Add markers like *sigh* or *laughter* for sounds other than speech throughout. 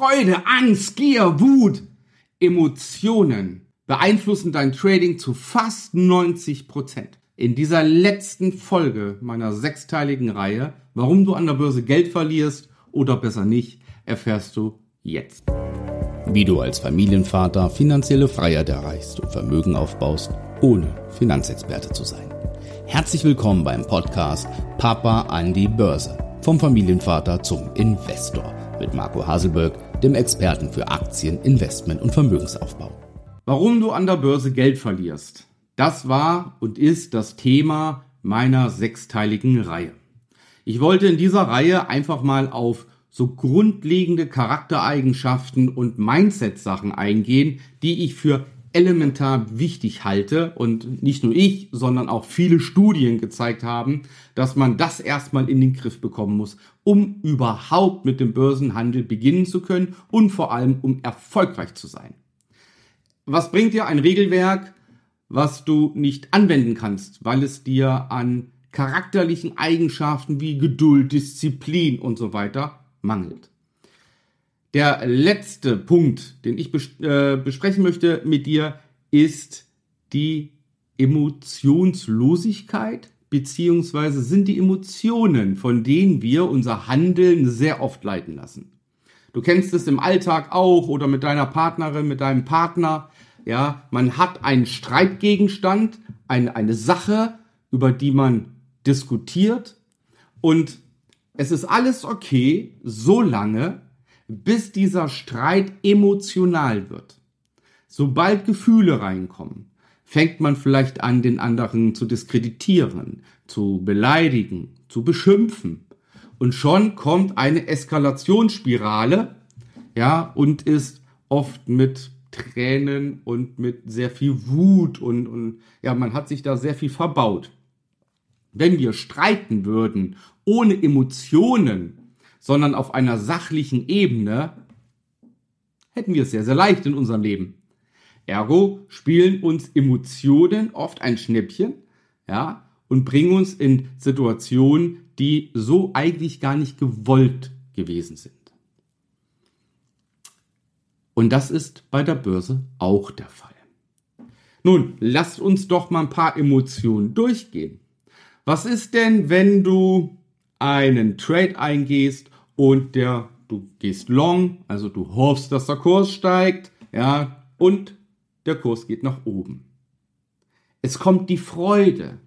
Freude, Angst, Gier, Wut, Emotionen beeinflussen dein Trading zu fast 90 Prozent. In dieser letzten Folge meiner sechsteiligen Reihe, warum du an der Börse Geld verlierst oder besser nicht, erfährst du jetzt. Wie du als Familienvater finanzielle Freiheit erreichst und Vermögen aufbaust, ohne Finanzexperte zu sein. Herzlich willkommen beim Podcast Papa an die Börse. Vom Familienvater zum Investor mit Marco Haselberg, dem Experten für Aktien, Investment und Vermögensaufbau. Warum du an der Börse Geld verlierst. Das war und ist das Thema meiner sechsteiligen Reihe. Ich wollte in dieser Reihe einfach mal auf so grundlegende Charaktereigenschaften und Mindset-Sachen eingehen, die ich für elementar wichtig halte und nicht nur ich, sondern auch viele Studien gezeigt haben, dass man das erstmal in den Griff bekommen muss, um überhaupt mit dem Börsenhandel beginnen zu können und vor allem um erfolgreich zu sein was bringt dir ein Regelwerk, was du nicht anwenden kannst, weil es dir an charakterlichen Eigenschaften wie Geduld, Disziplin und so weiter mangelt. Der letzte Punkt, den ich bes äh, besprechen möchte mit dir, ist die Emotionslosigkeit beziehungsweise sind die Emotionen, von denen wir unser Handeln sehr oft leiten lassen. Du kennst es im Alltag auch oder mit deiner Partnerin, mit deinem Partner. Ja, man hat einen Streitgegenstand, eine, eine Sache, über die man diskutiert und es ist alles okay, so lange, bis dieser Streit emotional wird. Sobald Gefühle reinkommen, fängt man vielleicht an, den anderen zu diskreditieren, zu beleidigen, zu beschimpfen. Und schon kommt eine Eskalationsspirale, ja, und ist oft mit Tränen und mit sehr viel Wut und, und ja, man hat sich da sehr viel verbaut. Wenn wir streiten würden, ohne Emotionen, sondern auf einer sachlichen Ebene, hätten wir es sehr, sehr leicht in unserem Leben. Ergo spielen uns Emotionen oft ein Schnäppchen, ja, und bringen uns in Situationen, die so eigentlich gar nicht gewollt gewesen sind. Und das ist bei der Börse auch der Fall. Nun, lasst uns doch mal ein paar Emotionen durchgehen. Was ist denn, wenn du einen Trade eingehst und der, du gehst long, also du hoffst, dass der Kurs steigt, ja, und der Kurs geht nach oben. Es kommt die Freude.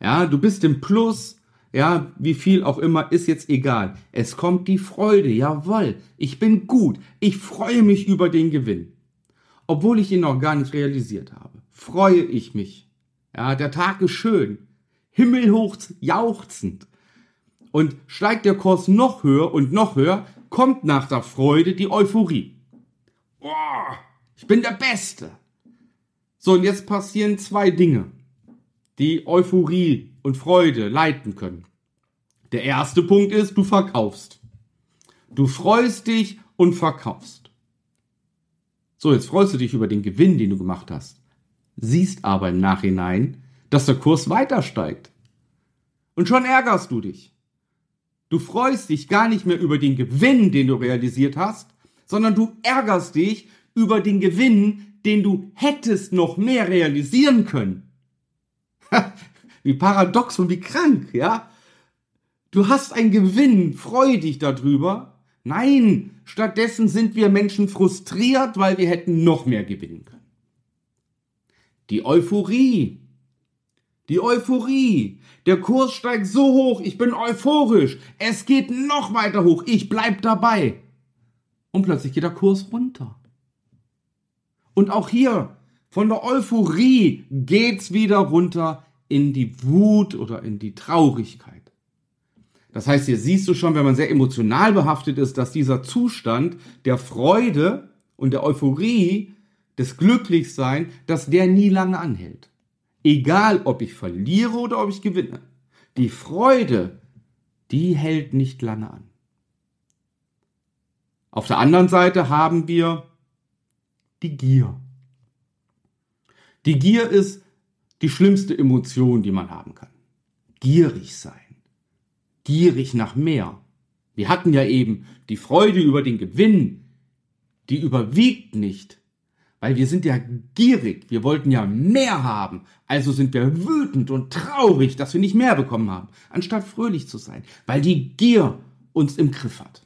Ja, du bist im Plus, ja, wie viel auch immer, ist jetzt egal. Es kommt die Freude, jawohl, ich bin gut, ich freue mich über den Gewinn. Obwohl ich ihn noch gar nicht realisiert habe, freue ich mich. Ja, der Tag ist schön, himmelhoch jauchzend. Und steigt der Kurs noch höher und noch höher, kommt nach der Freude die Euphorie. Boah, ich bin der Beste. So, und jetzt passieren zwei Dinge, die Euphorie und Freude leiten können. Der erste Punkt ist, du verkaufst. Du freust dich und verkaufst. So, jetzt freust du dich über den Gewinn, den du gemacht hast. Siehst aber im Nachhinein, dass der Kurs weiter steigt. Und schon ärgerst du dich. Du freust dich gar nicht mehr über den Gewinn, den du realisiert hast, sondern du ärgerst dich über den Gewinn, den du hättest noch mehr realisieren können. *laughs* wie paradox und wie krank, ja? Du hast einen Gewinn, freu dich darüber. Nein, stattdessen sind wir Menschen frustriert, weil wir hätten noch mehr gewinnen können. Die Euphorie. Die Euphorie. Der Kurs steigt so hoch, ich bin euphorisch. Es geht noch weiter hoch, ich bleib dabei. Und plötzlich geht der Kurs runter. Und auch hier, von der Euphorie geht's wieder runter in die Wut oder in die Traurigkeit. Das heißt, hier siehst du schon, wenn man sehr emotional behaftet ist, dass dieser Zustand der Freude und der Euphorie, des Glücklichsein, dass der nie lange anhält. Egal, ob ich verliere oder ob ich gewinne. Die Freude, die hält nicht lange an. Auf der anderen Seite haben wir die Gier. Die Gier ist die schlimmste Emotion, die man haben kann. Gierig sein. Gierig nach mehr. Wir hatten ja eben die Freude über den Gewinn, die überwiegt nicht. Weil wir sind ja gierig, wir wollten ja mehr haben, also sind wir wütend und traurig, dass wir nicht mehr bekommen haben, anstatt fröhlich zu sein, weil die Gier uns im Griff hat.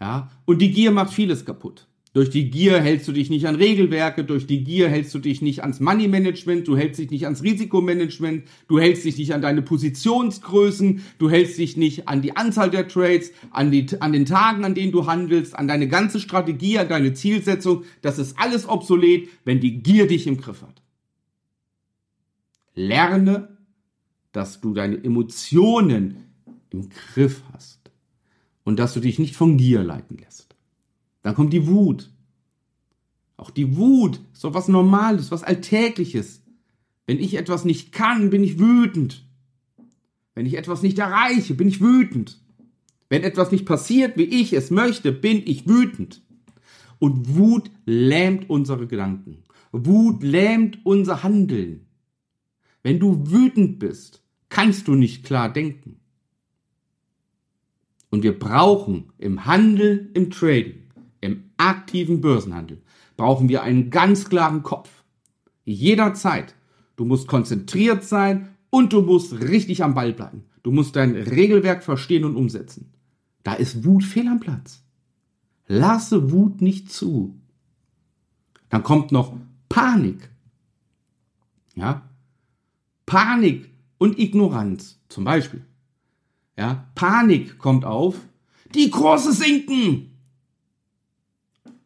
Ja, und die Gier macht vieles kaputt. Durch die Gier hältst du dich nicht an Regelwerke, durch die Gier hältst du dich nicht ans Money Management, du hältst dich nicht ans Risikomanagement, du hältst dich nicht an deine Positionsgrößen, du hältst dich nicht an die Anzahl der Trades, an, die, an den Tagen, an denen du handelst, an deine ganze Strategie, an deine Zielsetzung. Das ist alles obsolet, wenn die Gier dich im Griff hat. Lerne, dass du deine Emotionen im Griff hast und dass du dich nicht von Gier leiten lässt. Dann kommt die Wut. Auch die Wut ist doch was Normales, was Alltägliches. Wenn ich etwas nicht kann, bin ich wütend. Wenn ich etwas nicht erreiche, bin ich wütend. Wenn etwas nicht passiert, wie ich es möchte, bin ich wütend. Und Wut lähmt unsere Gedanken. Wut lähmt unser Handeln. Wenn du wütend bist, kannst du nicht klar denken. Und wir brauchen im Handel, im Trading, aktiven Börsenhandel brauchen wir einen ganz klaren Kopf. Jederzeit. Du musst konzentriert sein und du musst richtig am Ball bleiben. Du musst dein Regelwerk verstehen und umsetzen. Da ist Wut fehl am Platz. Lasse Wut nicht zu. Dann kommt noch Panik. Ja? Panik und Ignoranz. Zum Beispiel. Ja? Panik kommt auf. Die Kurse sinken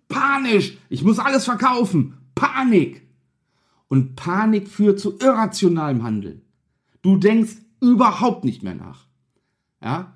panisch, ich muss alles verkaufen, Panik. Und Panik führt zu irrationalem Handeln. Du denkst überhaupt nicht mehr nach. Ja?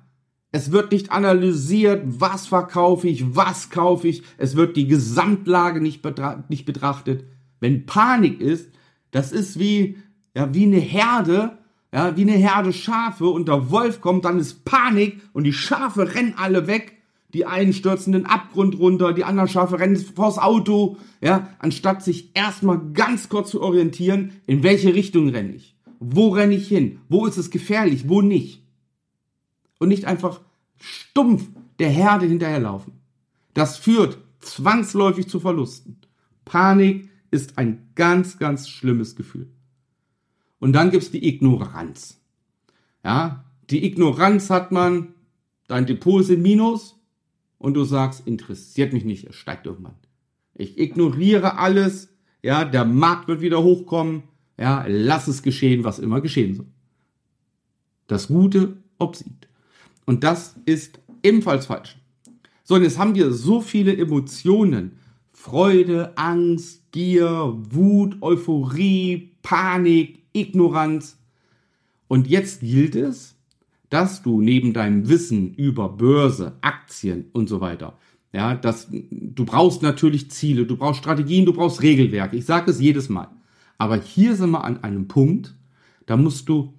Es wird nicht analysiert, was verkaufe ich, was kaufe ich. Es wird die Gesamtlage nicht, betra nicht betrachtet. Wenn Panik ist, das ist wie, ja, wie eine Herde, ja, wie eine Herde Schafe und der Wolf kommt, dann ist Panik und die Schafe rennen alle weg die einen stürzen den Abgrund runter, die anderen Schafe rennen vors Auto, ja, anstatt sich erstmal ganz kurz zu orientieren, in welche Richtung renne ich? Wo renne ich hin? Wo ist es gefährlich? Wo nicht? Und nicht einfach stumpf der Herde hinterherlaufen. Das führt zwangsläufig zu Verlusten. Panik ist ein ganz, ganz schlimmes Gefühl. Und dann gibt's die Ignoranz. Ja, die Ignoranz hat man, dein Depot ist im Minus, und du sagst, interessiert mich nicht, es steigt irgendwann. Ich ignoriere alles, ja, der Markt wird wieder hochkommen, ja, lass es geschehen, was immer geschehen soll. Das Gute obsiegt. Und das ist ebenfalls falsch. So, und jetzt haben wir so viele Emotionen. Freude, Angst, Gier, Wut, Euphorie, Panik, Ignoranz. Und jetzt gilt es, dass du neben deinem Wissen über Börse, Aktien und so weiter, ja, dass du brauchst natürlich Ziele, du brauchst Strategien, du brauchst Regelwerke. Ich sage es jedes Mal. Aber hier sind wir an einem Punkt, da musst du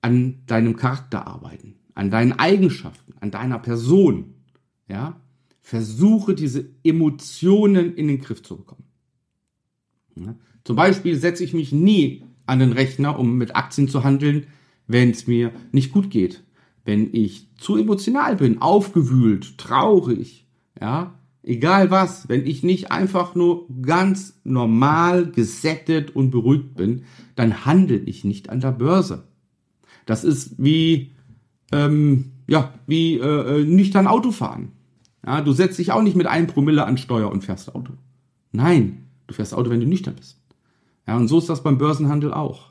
an deinem Charakter arbeiten, an deinen Eigenschaften, an deiner Person. Ja, versuche diese Emotionen in den Griff zu bekommen. Ja? Zum Beispiel setze ich mich nie an den Rechner, um mit Aktien zu handeln, wenn es mir nicht gut geht, wenn ich zu emotional bin, aufgewühlt, traurig, ja, egal was, wenn ich nicht einfach nur ganz normal gesättet und beruhigt bin, dann handle ich nicht an der Börse. Das ist wie, ähm, ja, wie äh, äh nüchtern Autofahren. Ja, du setzt dich auch nicht mit einem Promille an Steuer und fährst Auto. Nein, du fährst Auto, wenn du nüchtern bist. Ja, und so ist das beim Börsenhandel auch.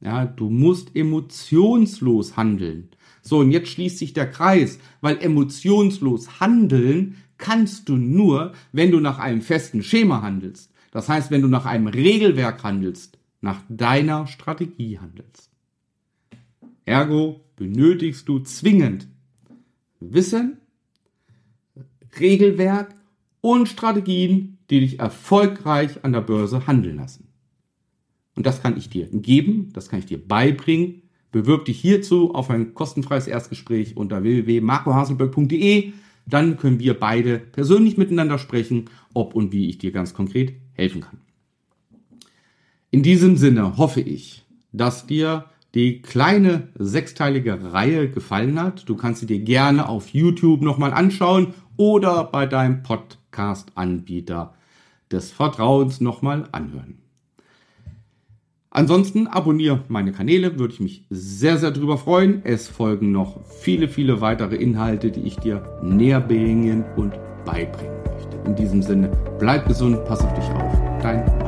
Ja, du musst emotionslos handeln. So, und jetzt schließt sich der Kreis, weil emotionslos handeln kannst du nur, wenn du nach einem festen Schema handelst. Das heißt, wenn du nach einem Regelwerk handelst, nach deiner Strategie handelst. Ergo benötigst du zwingend Wissen, Regelwerk und Strategien, die dich erfolgreich an der Börse handeln lassen. Und das kann ich dir geben, das kann ich dir beibringen. Bewirb dich hierzu auf ein kostenfreies Erstgespräch unter www.marcohaselberg.de. Dann können wir beide persönlich miteinander sprechen, ob und wie ich dir ganz konkret helfen kann. In diesem Sinne hoffe ich, dass dir die kleine sechsteilige Reihe gefallen hat. Du kannst sie dir gerne auf YouTube nochmal anschauen oder bei deinem Podcast-Anbieter des Vertrauens nochmal anhören. Ansonsten abonniere meine Kanäle, würde ich mich sehr, sehr drüber freuen. Es folgen noch viele, viele weitere Inhalte, die ich dir näher bringen und beibringen möchte. In diesem Sinne, bleib gesund, pass auf dich auf. Dein.